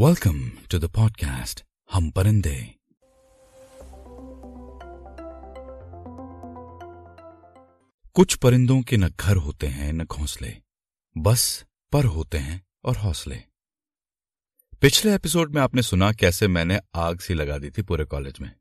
Welcome to the podcast हम परिंदे कुछ परिंदों के न घर होते हैं, न घोंसले, बस पर होते हैं और हौसले। पिछले एपिसोड में आपने सुना कैसे मैंने आग सी लगा दी थी पूरे कॉलेज में।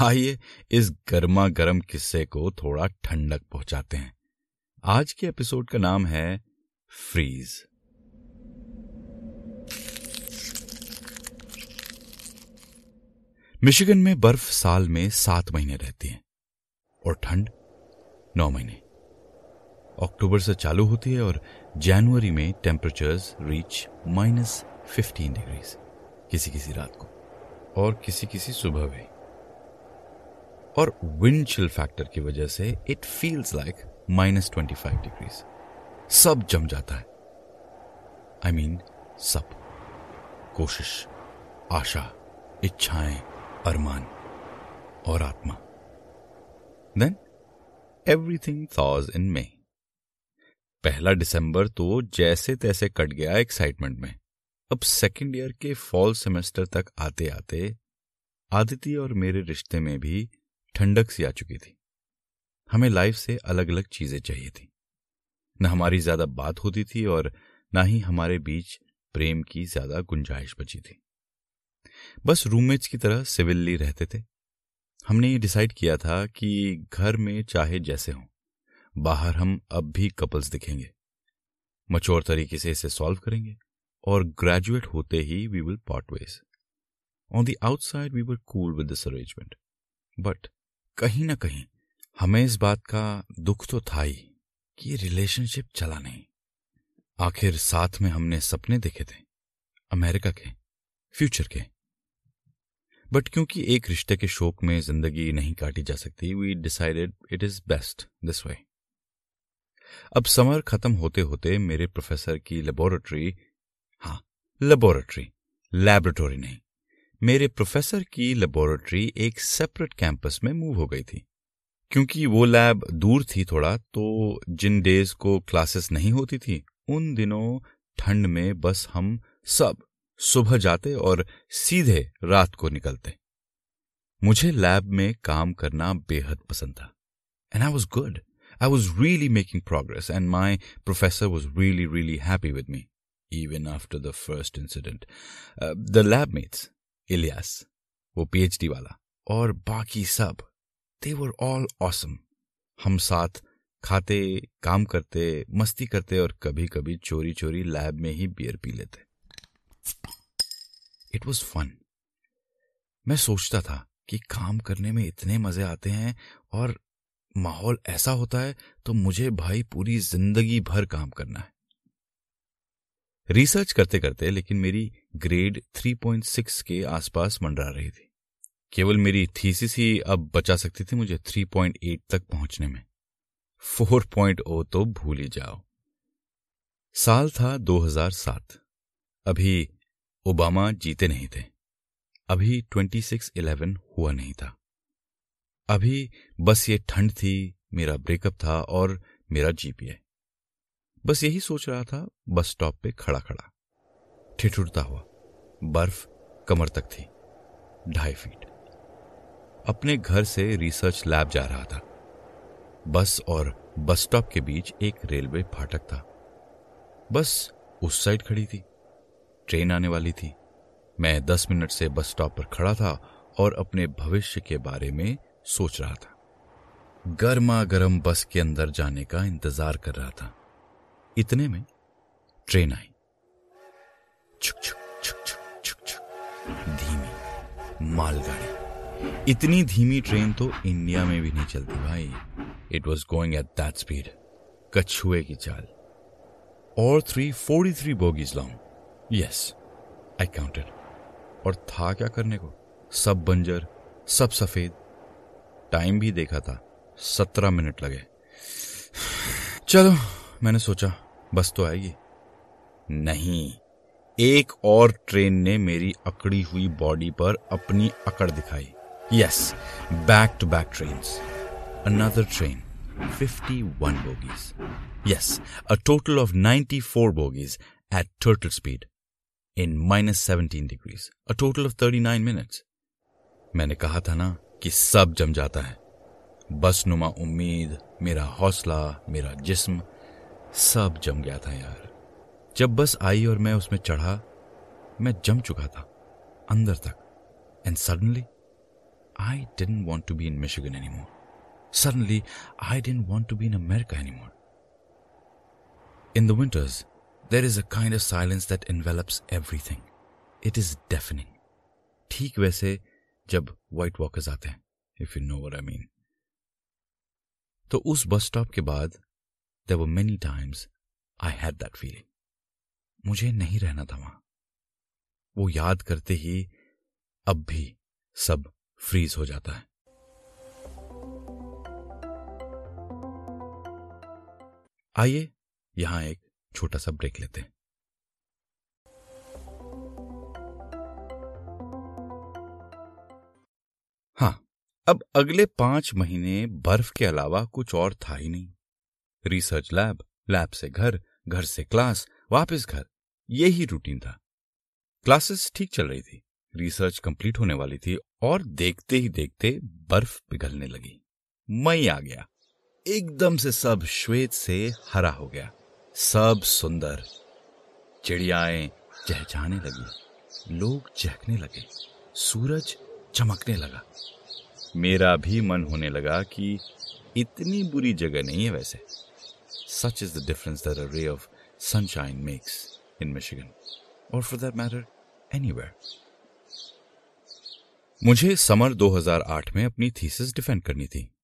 आइए इस गर्मा गर्म किस्से को थोड़ा ठंडक पहुंचाते हैं। आज के एपिसोड का नाम है फ्रीज। मिशिगन में बर्फ़ साल में सात महीने रहती है और ठंड नौ महीने। अक्टूबर से चालू होती है और जनवरी में temperatures reach minus fifteen degrees किसी किसी रात को और किसी किसी सुबह भी। और विंड चिल फैक्टर की वजह से it feels like minus twenty five degrees सब जम जाता है। आई I मीन mean, सब। कोशिश आशा इच्छाएँ अरमान और आत्मा। देन एवरीथिंग थॉज इन मे पहला दिसंबर तो जैसे तैसे कट गया एक्साइटमेंट में। अब सेकेंड ईयर के फॉल सेमेस्टर तक आते आते आदित्य और मेरे रिश्ते में भी ठंडक सी आ चुकी थी। हमें लाइफ से अलग अलग चीज़ें चाहिए थी। न हमारी ज़्यादा बात होती थी और ना ही हमारे बीच प्रेम की ज़्यादा गुंजाइश बची थी। बस रूममेट्स की तरह सिविलली रहते थे। हमने ये डिसाइड किया था कि घर में चाहे जैसे हों, बाहर हम अब भी कपल्स दिखेंगे। मचोर तरीके से इसे सॉल्व करेंगे और ग्रेजुएट होते ही we will part ways on the outside we were cool with this arrangement but कहीं ना कहीं हमें इस बात का दुख तो था ही कि ये रिलेशनशिप चला नहीं। आखिर साथ में हमने सपने देखे थे अमेरिका के फ्यूचर के बट क्योंकि एक रिश्ते के शोक में ज़िंदगी नहीं काटी जा सकती we decided it is best this way अब समर खत्म होते होते मेरे प्रोफेसर की लेबोरेटरी हाँ लेबोरेटरी लैबोरेटरी नहीं, मेरे प्रोफेसर की लेबोरेटरी एक सेपरेट कैंपस में मूव हो गई थी। क्योंकि वो लैब दूर थी थोड़ा तो जिन डेज़ को क्लासेस नहीं होती थी, उन दिनों ठंड में बस हम सब सुबह जाते और सीधे रात को निकलते। मुझे लैब में काम करना बेहद पसंद था। And I was good I was really making progress and my professor was really really happy with me even after the first incident the lab mates Ilyas वो पीएचडी वाला, और बाकी सब दे वर ऑल ऑसम हम साथ खाते, काम करते, मस्ती करते और कभी कभी चोरी चोरी लैब में ही बियर पी लेते। इट वॉज़ फन मैं सोचता था कि काम करने में इतने मज़े आते हैं और माहौल ऐसा होता है तो मुझे भाई पूरी ज़िंदगी भर काम करना है। रिसर्च करते करते लेकिन मेरी ग्रेड 3.6 के आसपास मंडरा रही थी। केवल मेरी थीसिस ही अब बचा सकती थी मुझे 3.8 तक पहुँचने में। 4.0 तो भूल ही जाओ। साल था 2007 अभी ओबामा जीते नहीं थे। अभी 2611 हुआ नहीं था। अभी बस ये ठंड थी, मेरा ब्रेकअप था और मेरा जीपीए बस यही सोच रहा था, बस स्टॉप पे खड़ा खड़ा। ठिठुरता हुआ, बर्फ़ कमर तक थी, ढाई फीट। अपने घर से रिसर्च लैब जा रहा था। बस और बस स्टॉप के बीच एक रेलवे फाटक था। बस उस साइड खड़ी थी। ट्रेन आने वाली थी। मैं दस मिनट से बस स्टॉप पर खड़ा था और अपने भविष्य के बारे में सोच रहा था। गर्मा गर्म बस के अंदर जाने का इंतज़ार कर रहा था। इतने में ट्रेन आई। छुक छुक छुक छुक छुक छुक। धीमी, मालगाड़ी। इतनी धीमी ट्रेन तो इंडिया में भी नहीं चलती भाई। It was going at that speed कछुए की चाल। और three forty three bogies long yes I counted और था क्या करने को? सब बंजर सब सफ़ेद। टाइम भी देखा था। सत्रह मिनट लगे। चलो मैंने सोचा बस तो आएगी। नहीं एक और ट्रेन ने मेरी अकड़ी हुई बॉडी पर अपनी अकड़ दिखाई। Yes back to back train another train 51 bogies. Yes, a total of 94 bogies at turtle speed. In minus seventeen degrees a total of thirty nine minutes मैंने कहा था ना कि सब जम जाता है। बस नुमा उम्मीद, मेरा हौसला, मेरा जिस्म, सब जम गया था यार। जब बस आई और मैं उसमें चढ़ा, मैं जम चुका था, अंदर तक। And suddenly I didn't want to be in Michigan any more suddenly I didn't want to be in America any more in the winters there is a kind of silence that envelops everything it is defining ठीक वैसे जब white walkers आते हैं if you know I mean तो उस bus stop के बाद there were many times I had that feeling मुझे नहीं रहना था वहाँ। वो याद करते ही अब भी सब फ्रीज हो जाता है। आइए, यहाँ एक छोटा सा ब्रेक लेते हैं। हाँ अब अगले पाँच महीने बर्फ़ के अलावा कुछ और था ही नहीं। रिसर्च लैब लैब से घर घर से क्लास, वापस घर, यही रूटीन था। क्लासेस ठीक चल रही थी, रिसर्च कंप्लीट होने वाली थी और देखते ही देखते बर्फ़ पिघलने लगी। मई आ गया, एकदम से सब श्वेत से हरा हो गया। सब सुंदर। चिड़ियाएँ चहचहाने लगी। लोग चहकने लगे। सूरज चमकने लगा। मेरा भी मन होने लगा कि इतनी बुरी जगह नहीं है वैसे। Such is the difference that ray of sunshine makes in Michigan और फॉर दैट मैटर एनीवेयर मुझे समर 2008 में अपनी थीसिस डिफेंड करनी थी।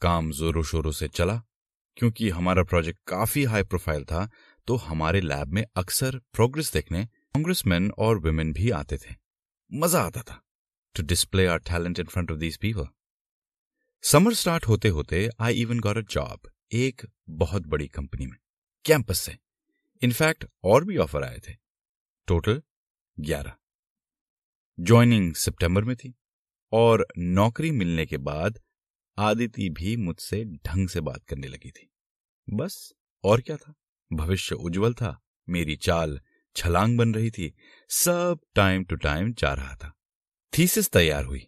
काम जोरों शोरों से चला। क्योंकि हमारा प्रोजेक्ट काफ़ी हाई प्रोफ़ाइल था तो हमारे लैब में अक्सर प्रोग्रेस देखने कांग्रेसमैन और वुमेन भी आते थे। मज़ा आता था to display our talent in front of these people summer start होते होते I even got a job एक बहुत बड़ी कंपनी में कैंपस से। इनफैक्ट और भी ऑफ़र आए थे। टोटल ग्यारह। ज्वाइनिंग सितंबर में थी और नौकरी मिलने के बाद आदिति भी मुझसे ढंग से बात करने लगी थी। बस, और क्या था? भविष्य उज्जवल था, मेरी चाल छलांग बन रही थी, सब टाइम टू टाइम जा रहा था। थीसिस तैयार हुई।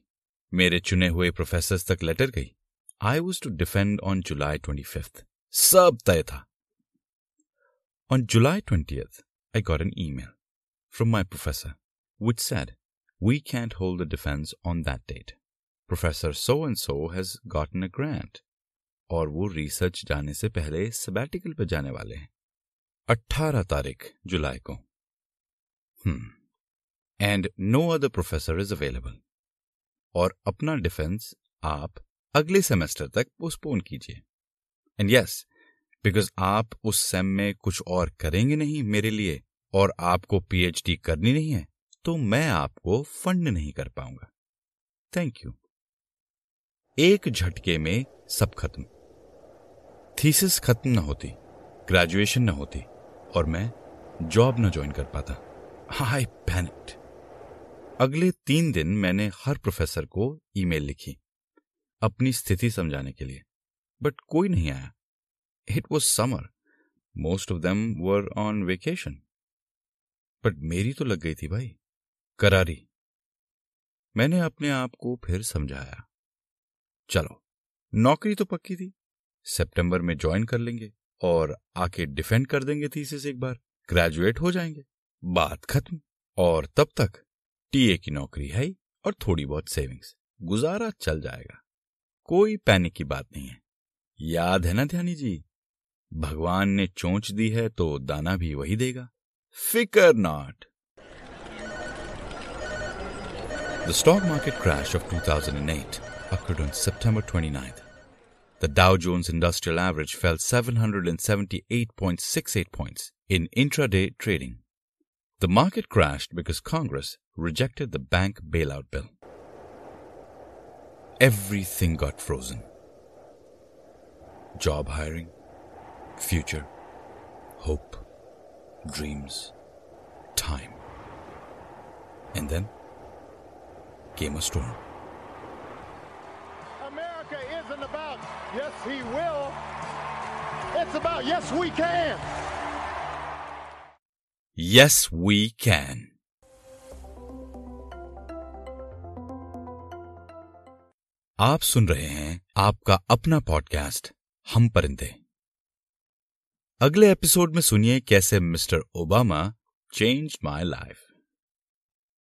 मेरे चुने हुए प्रोफेसर तक लेटर गई। I was to defend on July twenty fifth सब तय था। On July twentieth I got an email from my professor which said we can't hold the defense on that date. Professor so and so has gotten a grant. और वो research जाने से पहले sabbatical पर जाने वाले हैं। अट्ठारह तारीख, जुलाई को। And no other professor is available और अपना डिफेंस आप अगले सेमेस्टर तक पोस्टपोन कीजिए। एंड यस बिकॉज़ आप उस सेम में कुछ और करेंगे नहीं मेरे लिए, और आपको पीएचडी करनी नहीं है तो मैं आपको फंड नहीं कर पाऊँगा। थैंक यू एक झटके में सब खत्म। थीसिस खत्म न होती, ग्रेजुएशन न होती, और मैं जॉब न ज्वाइन कर पाता। I panicked. अगले तीन दिन मैंने हर प्रोफेसर को ईमेल लिखी, अपनी स्थिति समझाने के लिए, बट कोई नहीं आया। It was summer most of them were on vacation but मेरी तो लग गई थी भाई, करारी। मैंने अपने आप को फिर समझाया। चलो, नौकरी तो पक्की थी। सितंबर में ज्वाइन कर लेंगे और आके डिफेंड कर देंगे थीसिस एक बार। ग्रेजुएट हो जाएँगे। बात खत्म। और तब तक टीए की नौकरी है और थोड़ी बहुत सेविंग्स। गुजारा चल जाएगा। कोई पैनिक की बात नहीं है। याद है ना ध्यानी जी? भगवान ने चोंच दी है तो दाना भी वही देगा। फिकर not. The stock market crash of 2008 occurred on September 29th. The Dow Jones Industrial Average fell 778.68 points in intraday trading. The market crashed because Congress rejected the bank bailout bill. Everything got frozen. Job hiring, future, hope, dreams, time. And then came a storm. Yes, he will. It's about yes, we can. Yes, we can. आप सुन रहे हैं आपका अपना podcast हम परिंदे अगले episode में सुनिए कैसे mister Obama change my life